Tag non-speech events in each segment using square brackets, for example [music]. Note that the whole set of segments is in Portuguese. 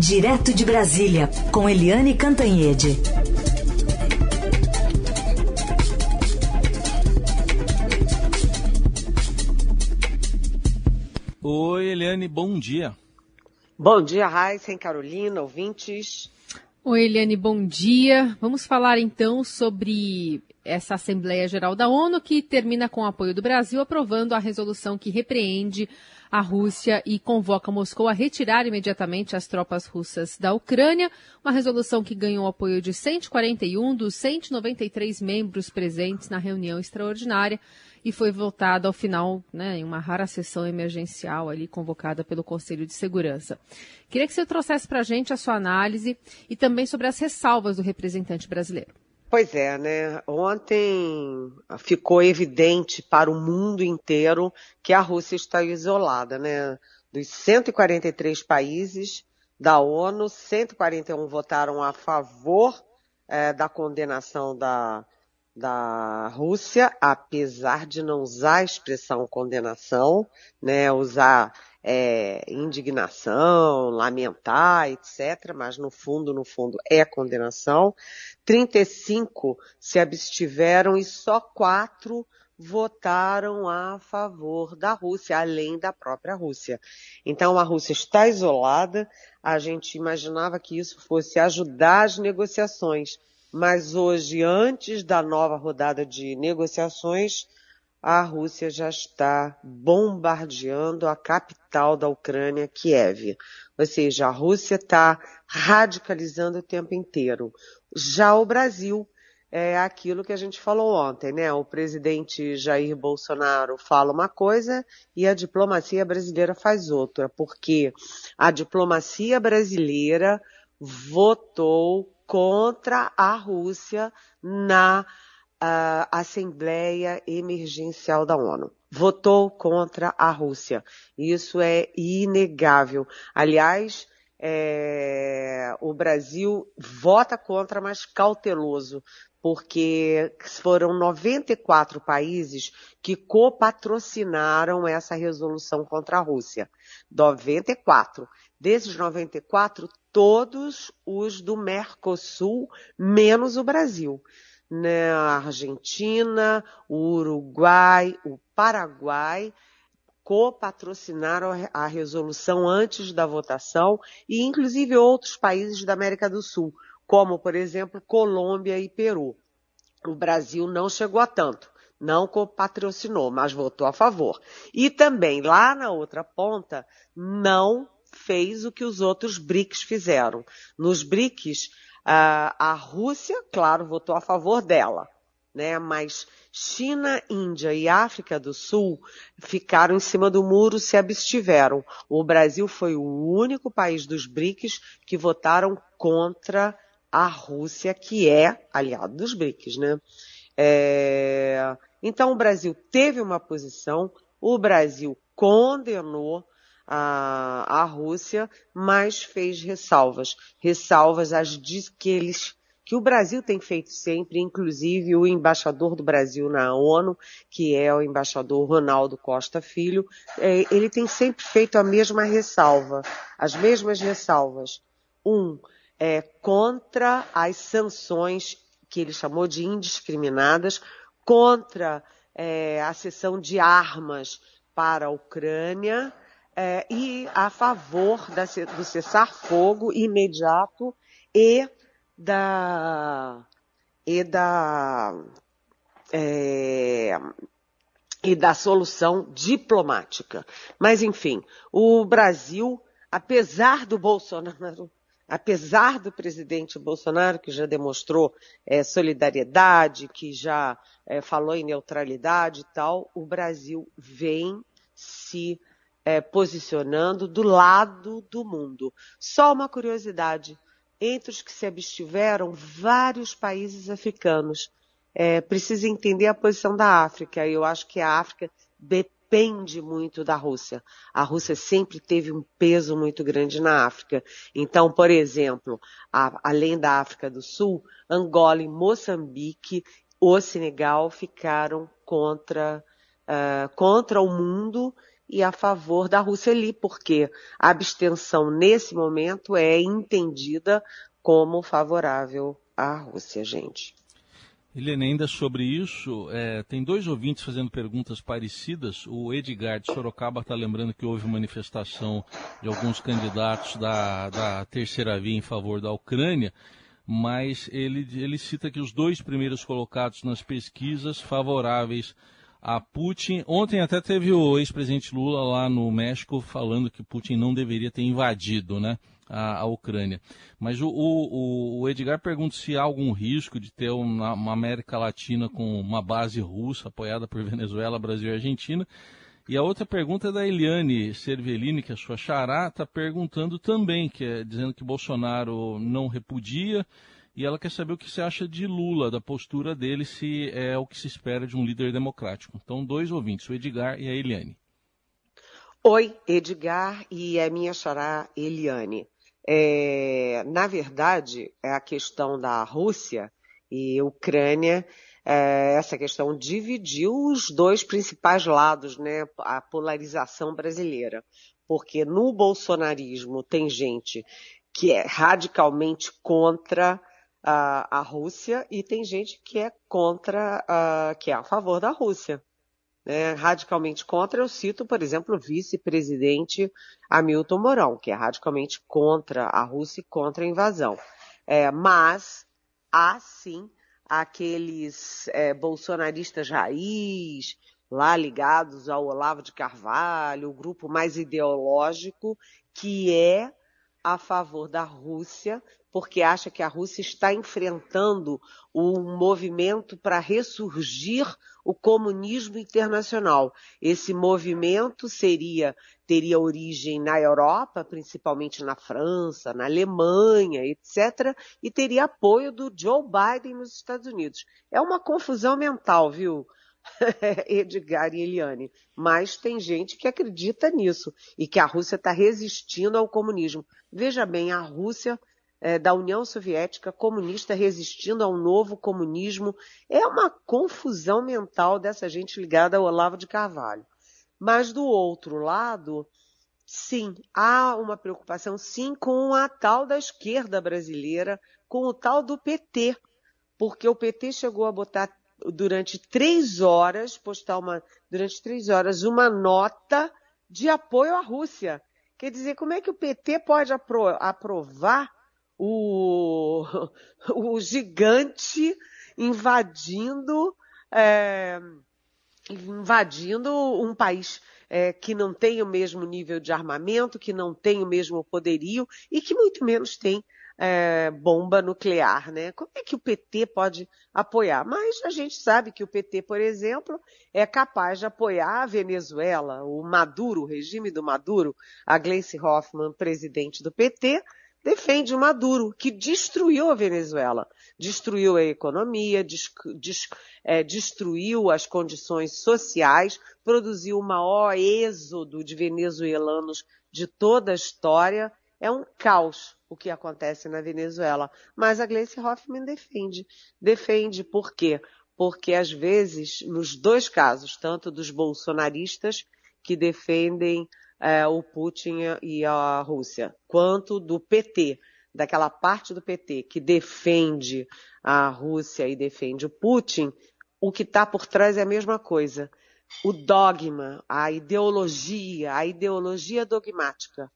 Direto de Brasília, com Eliane Cantanhede. Oi, Eliane, bom dia. Bom dia, Raíssa, Carolina, ouvintes. Oi, Eliane, bom dia. Vamos falar então sobre essa Assembleia Geral da ONU que termina com o apoio do Brasil aprovando a resolução que repreende a Rússia e convoca Moscou a retirar imediatamente as tropas russas da Ucrânia, uma resolução que ganhou apoio de 141 dos 193 membros presentes na reunião extraordinária e foi votada ao final né, em uma rara sessão emergencial ali convocada pelo Conselho de Segurança. Queria que você trouxesse para a gente a sua análise e também sobre as ressalvas do representante brasileiro. Pois é, né? Ontem ficou evidente para o mundo inteiro que a Rússia está isolada, né? Dos 143 países da ONU, 141 votaram a favor é, da condenação da, da Rússia, apesar de não usar a expressão condenação, né? Usar é, indignação, lamentar, etc., mas no fundo, no fundo, é condenação. 35 se abstiveram e só quatro votaram a favor da Rússia, além da própria Rússia. Então a Rússia está isolada, a gente imaginava que isso fosse ajudar as negociações, mas hoje, antes da nova rodada de negociações, a Rússia já está bombardeando a capital da Ucrânia, Kiev. Ou seja, a Rússia está radicalizando o tempo inteiro. Já o Brasil é aquilo que a gente falou ontem, né? O presidente Jair Bolsonaro fala uma coisa e a diplomacia brasileira faz outra, porque a diplomacia brasileira votou contra a Rússia na a Assembleia Emergencial da ONU. Votou contra a Rússia. Isso é inegável. Aliás, é, o Brasil vota contra, mas cauteloso, porque foram 94 países que copatrocinaram essa resolução contra a Rússia. 94. Desses 94, todos os do Mercosul, menos o Brasil né, a Argentina, o Uruguai, o Paraguai copatrocinaram a resolução antes da votação e inclusive outros países da América do Sul, como por exemplo Colômbia e Peru. O Brasil não chegou a tanto, não copatrocinou, mas votou a favor. E também lá na outra ponta não fez o que os outros BRICS fizeram. Nos BRICS, a Rússia, claro, votou a favor dela, né? Mas China, Índia e África do Sul ficaram em cima do muro, se abstiveram. O Brasil foi o único país dos BRICS que votaram contra a Rússia, que é aliado dos BRICS, né? É... Então o Brasil teve uma posição, o Brasil condenou a, Rússia, mas fez ressalvas. Ressalvas às que eles que o Brasil tem feito sempre, inclusive o embaixador do Brasil na ONU, que é o embaixador Ronaldo Costa Filho, é, ele tem sempre feito a mesma ressalva, as mesmas ressalvas. Um, é, contra as sanções que ele chamou de indiscriminadas, contra é, a cessão de armas para a Ucrânia, é, e a favor da, do cessar-fogo imediato e da e da é, e da solução diplomática. Mas enfim, o Brasil, apesar do Bolsonaro, apesar do presidente Bolsonaro que já demonstrou é, solidariedade, que já é, falou em neutralidade e tal, o Brasil vem se é, posicionando do lado do mundo. Só uma curiosidade: entre os que se abstiveram, vários países africanos. É, precisa entender a posição da África. Eu acho que a África depende muito da Rússia. A Rússia sempre teve um peso muito grande na África. Então, por exemplo, a, além da África do Sul, Angola e Moçambique, o Senegal ficaram contra, uh, contra o mundo e a favor da Rússia ali, porque a abstenção nesse momento é entendida como favorável à Rússia, gente. Helena, ainda sobre isso, é, tem dois ouvintes fazendo perguntas parecidas. O Edgar de Sorocaba está lembrando que houve manifestação de alguns candidatos da, da terceira via em favor da Ucrânia, mas ele, ele cita que os dois primeiros colocados nas pesquisas favoráveis a Putin. Ontem até teve o ex-presidente Lula lá no México falando que Putin não deveria ter invadido né, a, a Ucrânia. Mas o, o, o, Edgar pergunta se há algum risco de ter uma, uma, América Latina com uma base russa apoiada por Venezuela, Brasil e Argentina. E a outra pergunta é da Eliane Cervellini, que é sua xará, está perguntando também, que é, dizendo que Bolsonaro não repudia e ela quer saber o que você acha de Lula, da postura dele, se é o que se espera de um líder democrático. Então, dois ouvintes, o Edgar e a Eliane. Oi, Edgar e a minha xará Eliane. É, na verdade, é a questão da Rússia e Ucrânia, é, essa questão dividiu os dois principais lados, né, a polarização brasileira. Porque no bolsonarismo tem gente que é radicalmente contra a, a Rússia e tem gente que é contra, a, que é a favor da Rússia. Né? Radicalmente contra, eu cito, por exemplo, o vice-presidente Hamilton Mourão, que é radicalmente contra a Rússia e contra a invasão. É, mas há sim aqueles é, bolsonaristas raiz, lá ligados ao Olavo de Carvalho, o grupo mais ideológico, que é a favor da Rússia, porque acha que a Rússia está enfrentando um movimento para ressurgir o comunismo internacional. Esse movimento seria teria origem na Europa, principalmente na França, na Alemanha, etc, e teria apoio do Joe Biden nos Estados Unidos. É uma confusão mental, viu? [laughs] Edgar e Eliane. Mas tem gente que acredita nisso e que a Rússia está resistindo ao comunismo. Veja bem, a Rússia é, da União Soviética comunista resistindo ao novo comunismo é uma confusão mental dessa gente ligada ao Olavo de Carvalho. Mas do outro lado, sim, há uma preocupação sim com a tal da esquerda brasileira, com o tal do PT, porque o PT chegou a botar durante três horas, postar uma, durante três horas, uma nota de apoio à Rússia. Quer dizer, como é que o PT pode apro aprovar o, [laughs] o gigante invadindo, é, invadindo um país é, que não tem o mesmo nível de armamento, que não tem o mesmo poderio e que muito menos tem é, bomba nuclear, né? Como é que o PT pode apoiar? Mas a gente sabe que o PT, por exemplo, é capaz de apoiar a Venezuela, o Maduro, o regime do Maduro, a Gleice Hoffmann, presidente do PT, defende o Maduro, que destruiu a Venezuela, destruiu a economia, des, des, é, destruiu as condições sociais, produziu o maior êxodo de venezuelanos de toda a história. É um caos o que acontece na Venezuela. Mas a Gleice Hoffmann defende. Defende por quê? Porque às vezes, nos dois casos, tanto dos bolsonaristas que defendem é, o Putin e a Rússia, quanto do PT, daquela parte do PT que defende a Rússia e defende o Putin, o que está por trás é a mesma coisa. O dogma, a ideologia, a ideologia dogmática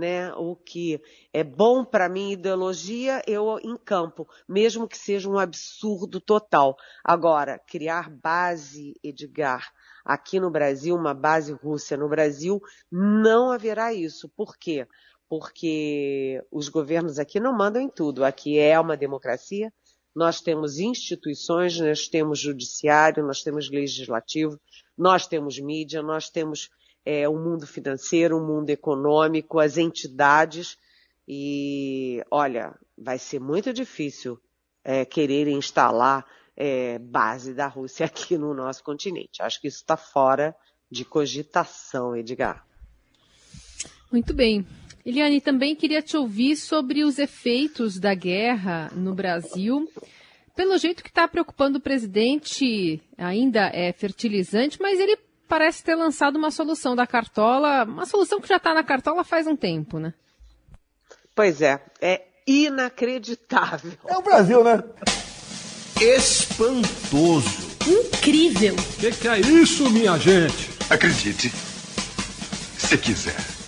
né? O que é bom para mim ideologia, eu encampo, mesmo que seja um absurdo total. Agora, criar base, Edgar, aqui no Brasil, uma base Rússia no Brasil, não haverá isso. Por quê? Porque os governos aqui não mandam em tudo. Aqui é uma democracia, nós temos instituições, nós temos judiciário, nós temos legislativo, nós temos mídia, nós temos é, o mundo financeiro, o mundo econômico, as entidades. E, olha, vai ser muito difícil é, querer instalar é, base da Rússia [laughs] aqui no nosso continente. Acho que isso está fora de cogitação, Edgar. Muito bem. Eliane, também queria te ouvir sobre os efeitos da guerra no Brasil. Pelo jeito que está preocupando o presidente, ainda é fertilizante, mas ele parece ter lançado uma solução da cartola, uma solução que já está na cartola faz um tempo, né? Pois é, é inacreditável. É o Brasil, né? Espantoso. Incrível. O que, que é isso, minha gente? Acredite, se quiser.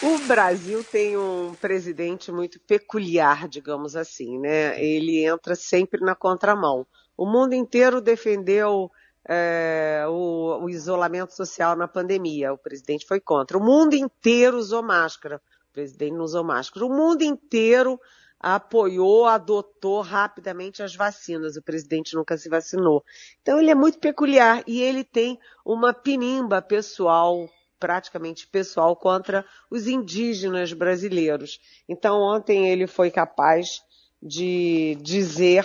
O Brasil tem um presidente muito peculiar, digamos assim, né? Ele entra sempre na contramão. O mundo inteiro defendeu é, o, o, isolamento social na pandemia. O presidente foi contra. O mundo inteiro usou máscara. O presidente não usou máscara. O mundo inteiro apoiou, adotou rapidamente as vacinas. O presidente nunca se vacinou. Então ele é muito peculiar e ele tem uma pinimba pessoal praticamente pessoal contra os indígenas brasileiros. Então, ontem ele foi capaz de dizer,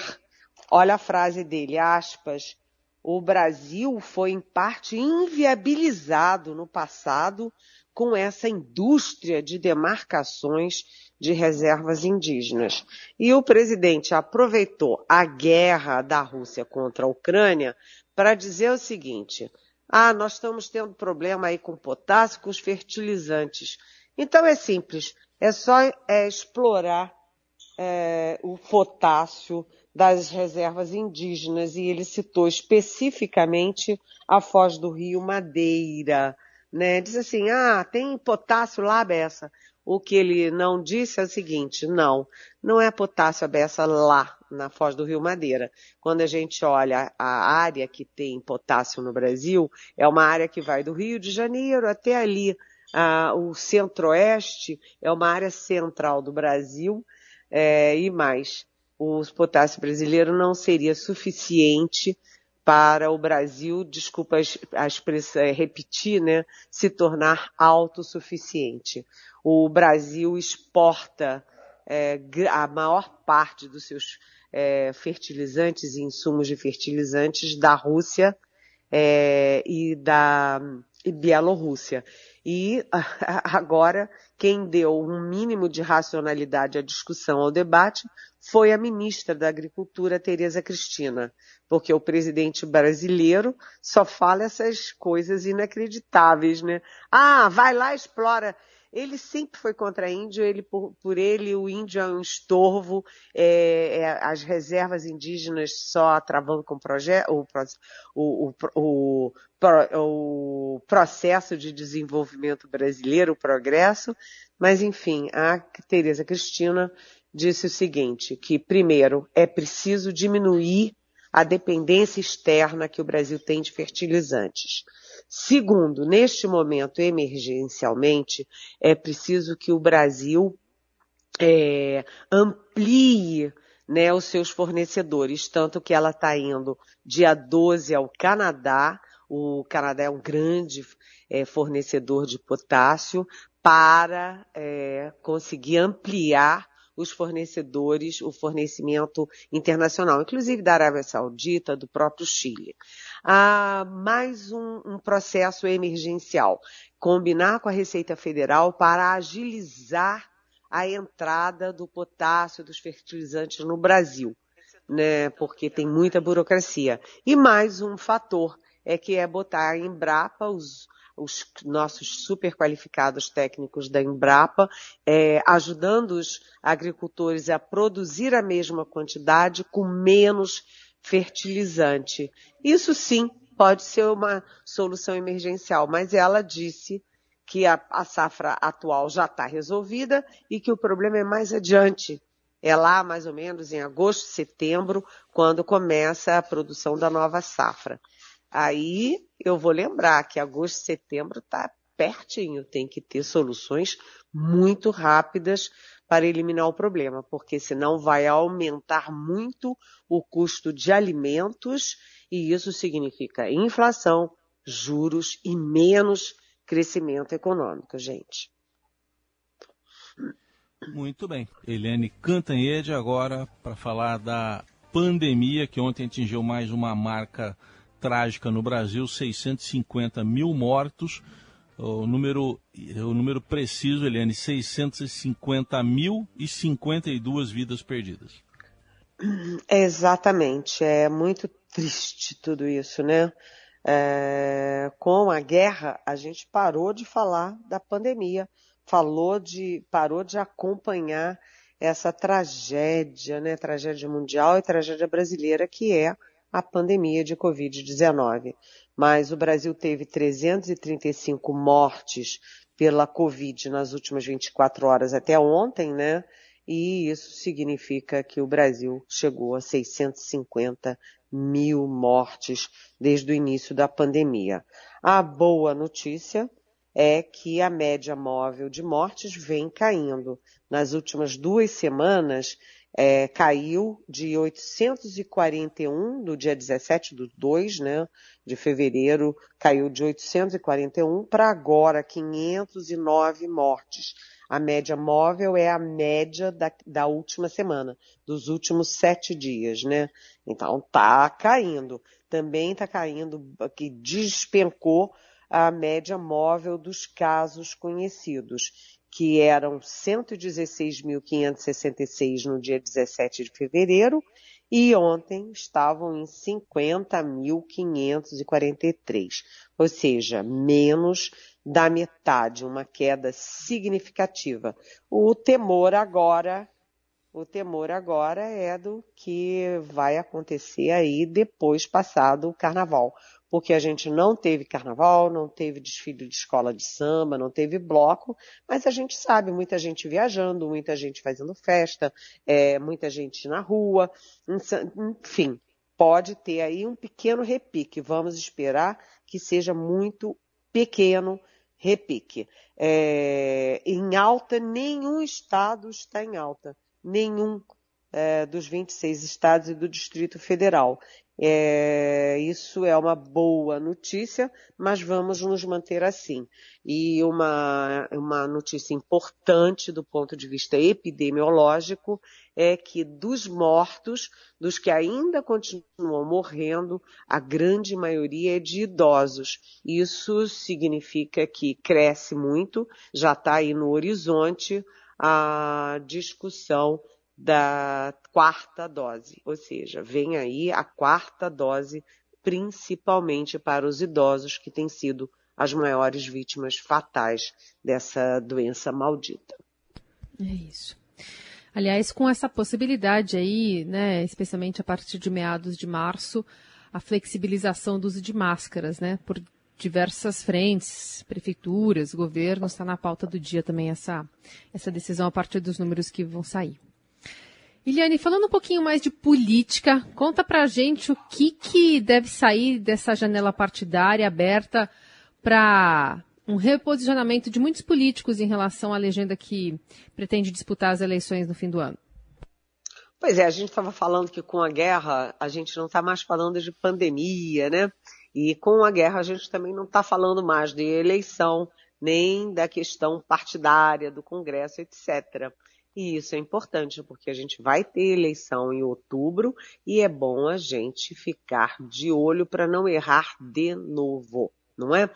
olha a frase dele, aspas, o Brasil foi em parte inviabilizado no passado com essa indústria de demarcações de reservas indígenas. E o presidente aproveitou a guerra da Rússia contra a Ucrânia para dizer o seguinte: ah, nós estamos tendo problema aí com potássio, com os fertilizantes. Então é simples, é só é, explorar é, o potássio das reservas indígenas e ele citou especificamente a Foz do Rio Madeira. Né? Diz assim, ah, tem potássio lá, Bessa. O que ele não disse é o seguinte, não, não é potássio beça lá na Foz do Rio Madeira. Quando a gente olha a área que tem potássio no Brasil, é uma área que vai do Rio de Janeiro até ali. Ah, o centro-oeste é uma área central do Brasil é, e mais. O potássio brasileiro não seria suficiente para o Brasil, desculpa a expressão, é, repetir, né, se tornar autossuficiente. O Brasil exporta é, a maior parte dos seus é, fertilizantes e insumos de fertilizantes da Rússia é, e da Bielorrússia. E [laughs] agora, quem deu um mínimo de racionalidade à discussão, ao debate, foi a ministra da Agricultura, Tereza Cristina, porque o presidente brasileiro só fala essas coisas inacreditáveis, né? Ah, vai lá, explora ele sempre foi contra índio, ele, por, por ele o índio é um estorvo, é, é, as reservas indígenas só travando com o, o, o, o, processo de desenvolvimento brasileiro, o progresso, mas enfim, a Tereza Cristina disse o seguinte, que primeiro é preciso diminuir a dependência externa que o Brasil tem de fertilizantes. Segundo, neste momento, emergencialmente, é preciso que o Brasil é, amplie né, os seus fornecedores, tanto que ela está indo dia 12 ao Canadá, o Canadá é um grande é, fornecedor de potássio, para é, conseguir ampliar os fornecedores, o fornecimento internacional, inclusive da Arábia Saudita, do próprio Chile. Ah, mais um, um processo emergencial, combinar com a Receita Federal para agilizar a entrada do potássio, dos fertilizantes no Brasil, né? Porque tem muita burocracia. E mais um fator é que é botar a Embrapa, os, os nossos super qualificados técnicos da Embrapa, é, ajudando os agricultores a produzir a mesma quantidade com menos fertilizante. Isso sim pode ser uma solução emergencial, mas ela disse que a, a safra atual já está resolvida e que o problema é mais adiante. É lá mais ou menos em agosto, setembro, quando começa a produção da nova safra. Aí eu vou lembrar que agosto, setembro está pertinho, tem que ter soluções muito rápidas para eliminar o problema, porque senão vai aumentar muito o custo de alimentos e isso significa inflação, juros e menos crescimento econômico, gente. Muito bem. Eliane Cantanhede agora para falar da pandemia que ontem atingiu mais uma marca trágica no Brasil, 650 mil mortos. O número, o número preciso, Eliane, 650.052 vidas perdidas. [clears throat] Exatamente, é muito triste tudo isso, né? É, com a guerra, a gente parou de falar da pandemia, falou de, parou de acompanhar essa tragédia, né? Tragédia mundial e tragédia brasileira, que é a pandemia de Covid-19. Mas o Brasil teve 335 mortes pela Covid nas últimas 24 horas até ontem, né? E isso significa que o Brasil chegou a 650 mil mortes desde o início da pandemia. A boa notícia é que a média móvel de mortes vem caindo. Nas últimas duas semanas, é, caiu de 841 no dia 17 do 2, né, de fevereiro, caiu de 841 para agora 509 mortes. A média móvel é a média da, da última semana, dos últimos sete dias, né? Então tá caindo. Também tá caindo, que despencou a média móvel dos casos conhecidos, que eram 116.566 no dia 17 de fevereiro e ontem estavam em 50.543, ou seja, menos da metade, uma queda significativa. O temor agora, o temor agora é do que vai acontecer aí depois passado o carnaval, porque a gente não teve carnaval, não teve desfile de escola de samba, não teve bloco, mas a gente sabe, muita gente viajando, muita gente fazendo festa, é, muita gente na rua, enfim, pode ter aí um pequeno repique. Vamos esperar que seja muito pequeno repique. É, em alta, nenhum estado está em alta. Nenhum é, dos 26 estados e do Distrito Federal. É, isso é uma boa notícia, mas vamos nos manter assim. E uma, uma notícia importante do ponto de vista epidemiológico é que dos mortos, dos que ainda continuam morrendo, a grande maioria é de idosos. Isso significa que cresce muito, já está aí no horizonte a discussão da quarta dose, ou seja, vem aí a quarta dose, principalmente para os idosos que têm sido as maiores vítimas fatais dessa doença maldita. É isso. Aliás, com essa possibilidade aí, né, especialmente a partir de meados de março, a flexibilização do uso de máscaras, né, por diversas frentes, prefeituras, governos, está na pauta do dia também essa, essa decisão a partir dos números que vão sair. Iliane, falando um pouquinho mais de política, conta pra gente o que, que deve sair dessa janela partidária aberta para um reposicionamento de muitos políticos em relação à legenda que pretende disputar as eleições no fim do ano. Pois é, a gente estava falando que com a guerra a gente não está mais falando de pandemia, né? E com a guerra a gente também não está falando mais de eleição, nem da questão partidária do Congresso, etc. E isso é importante, porque a gente vai ter eleição em outubro e é bom a gente ficar de olho para não errar de novo, não é?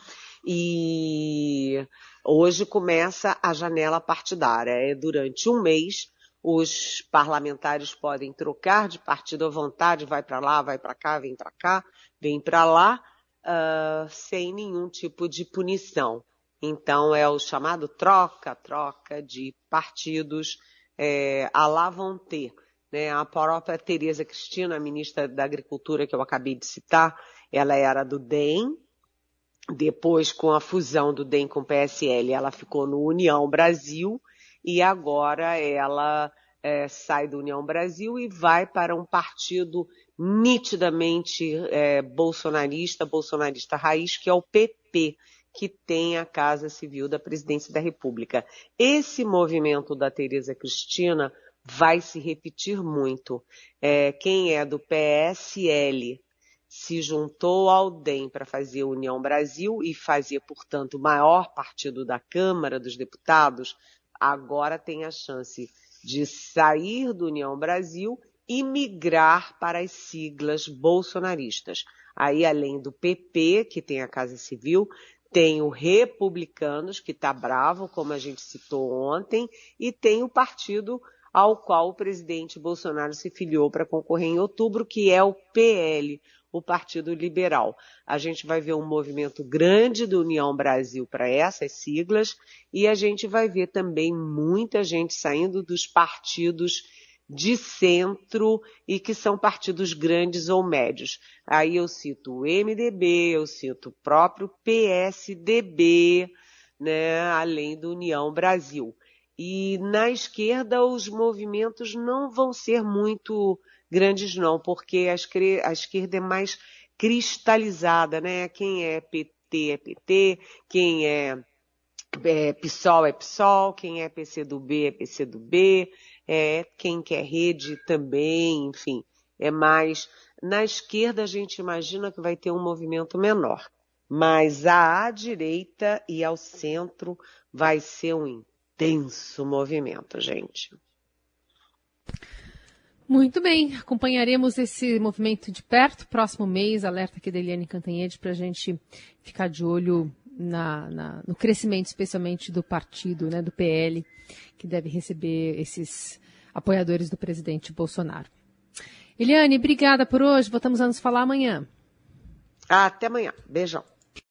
E hoje começa a janela partidária. É durante um mês os parlamentares podem trocar de partido à vontade, vai para lá, vai para cá, vem para cá, vem para lá, uh, sem nenhum tipo de punição. Então é o chamado troca-troca de partidos é, a lá vão ter. Né? A própria Tereza Cristina, a ministra da Agricultura que eu acabei de citar, ela era do DEM, depois com a fusão do DEM com o PSL, ela ficou no União Brasil e agora ela é, sai do União Brasil e vai para um partido nitidamente é, bolsonarista, bolsonarista raiz, que é o PP, que tem a Casa Civil da Presidência da República. Esse movimento da Tereza Cristina vai se repetir muito. É, quem é do PSL se juntou ao DEM para fazer União Brasil e fazia, portanto, o maior partido da Câmara dos Deputados, agora tem a chance de sair do União Brasil e migrar para as siglas bolsonaristas. Aí, além do PP, que tem a Casa Civil, tem o Republicanos, que está bravo, como a gente citou ontem, e tem o partido ao qual o presidente Bolsonaro se filiou para concorrer em outubro, que é o PL, o Partido Liberal. A gente vai ver um movimento grande do União Brasil para essas siglas e a gente vai ver também muita gente saindo dos partidos de centro e que são partidos grandes ou médios. Aí eu cito o MDB, eu cito o próprio PSDB, né, além do União Brasil. E na esquerda os movimentos não vão ser muito grandes não, porque a esquerda é mais cristalizada, né? Quem é PT é PT, quem é, é PSOL é PSOL, quem é PCdoB é PCdoB, é, quem quer rede também, enfim, é mais. Na esquerda a gente imagina que vai ter um movimento menor, mas à direita e ao centro vai ser um intenso movimento, gente. Muito bem, acompanharemos esse movimento de perto. Próximo mês, alerta aqui da Eliane Cantanhede para a gente ficar de olho na, na, no crescimento, especialmente do partido, né, do PL, que deve receber esses apoiadores do presidente Bolsonaro. Eliane, obrigada por hoje. Voltamos a nos falar amanhã. Até amanhã. Beijão.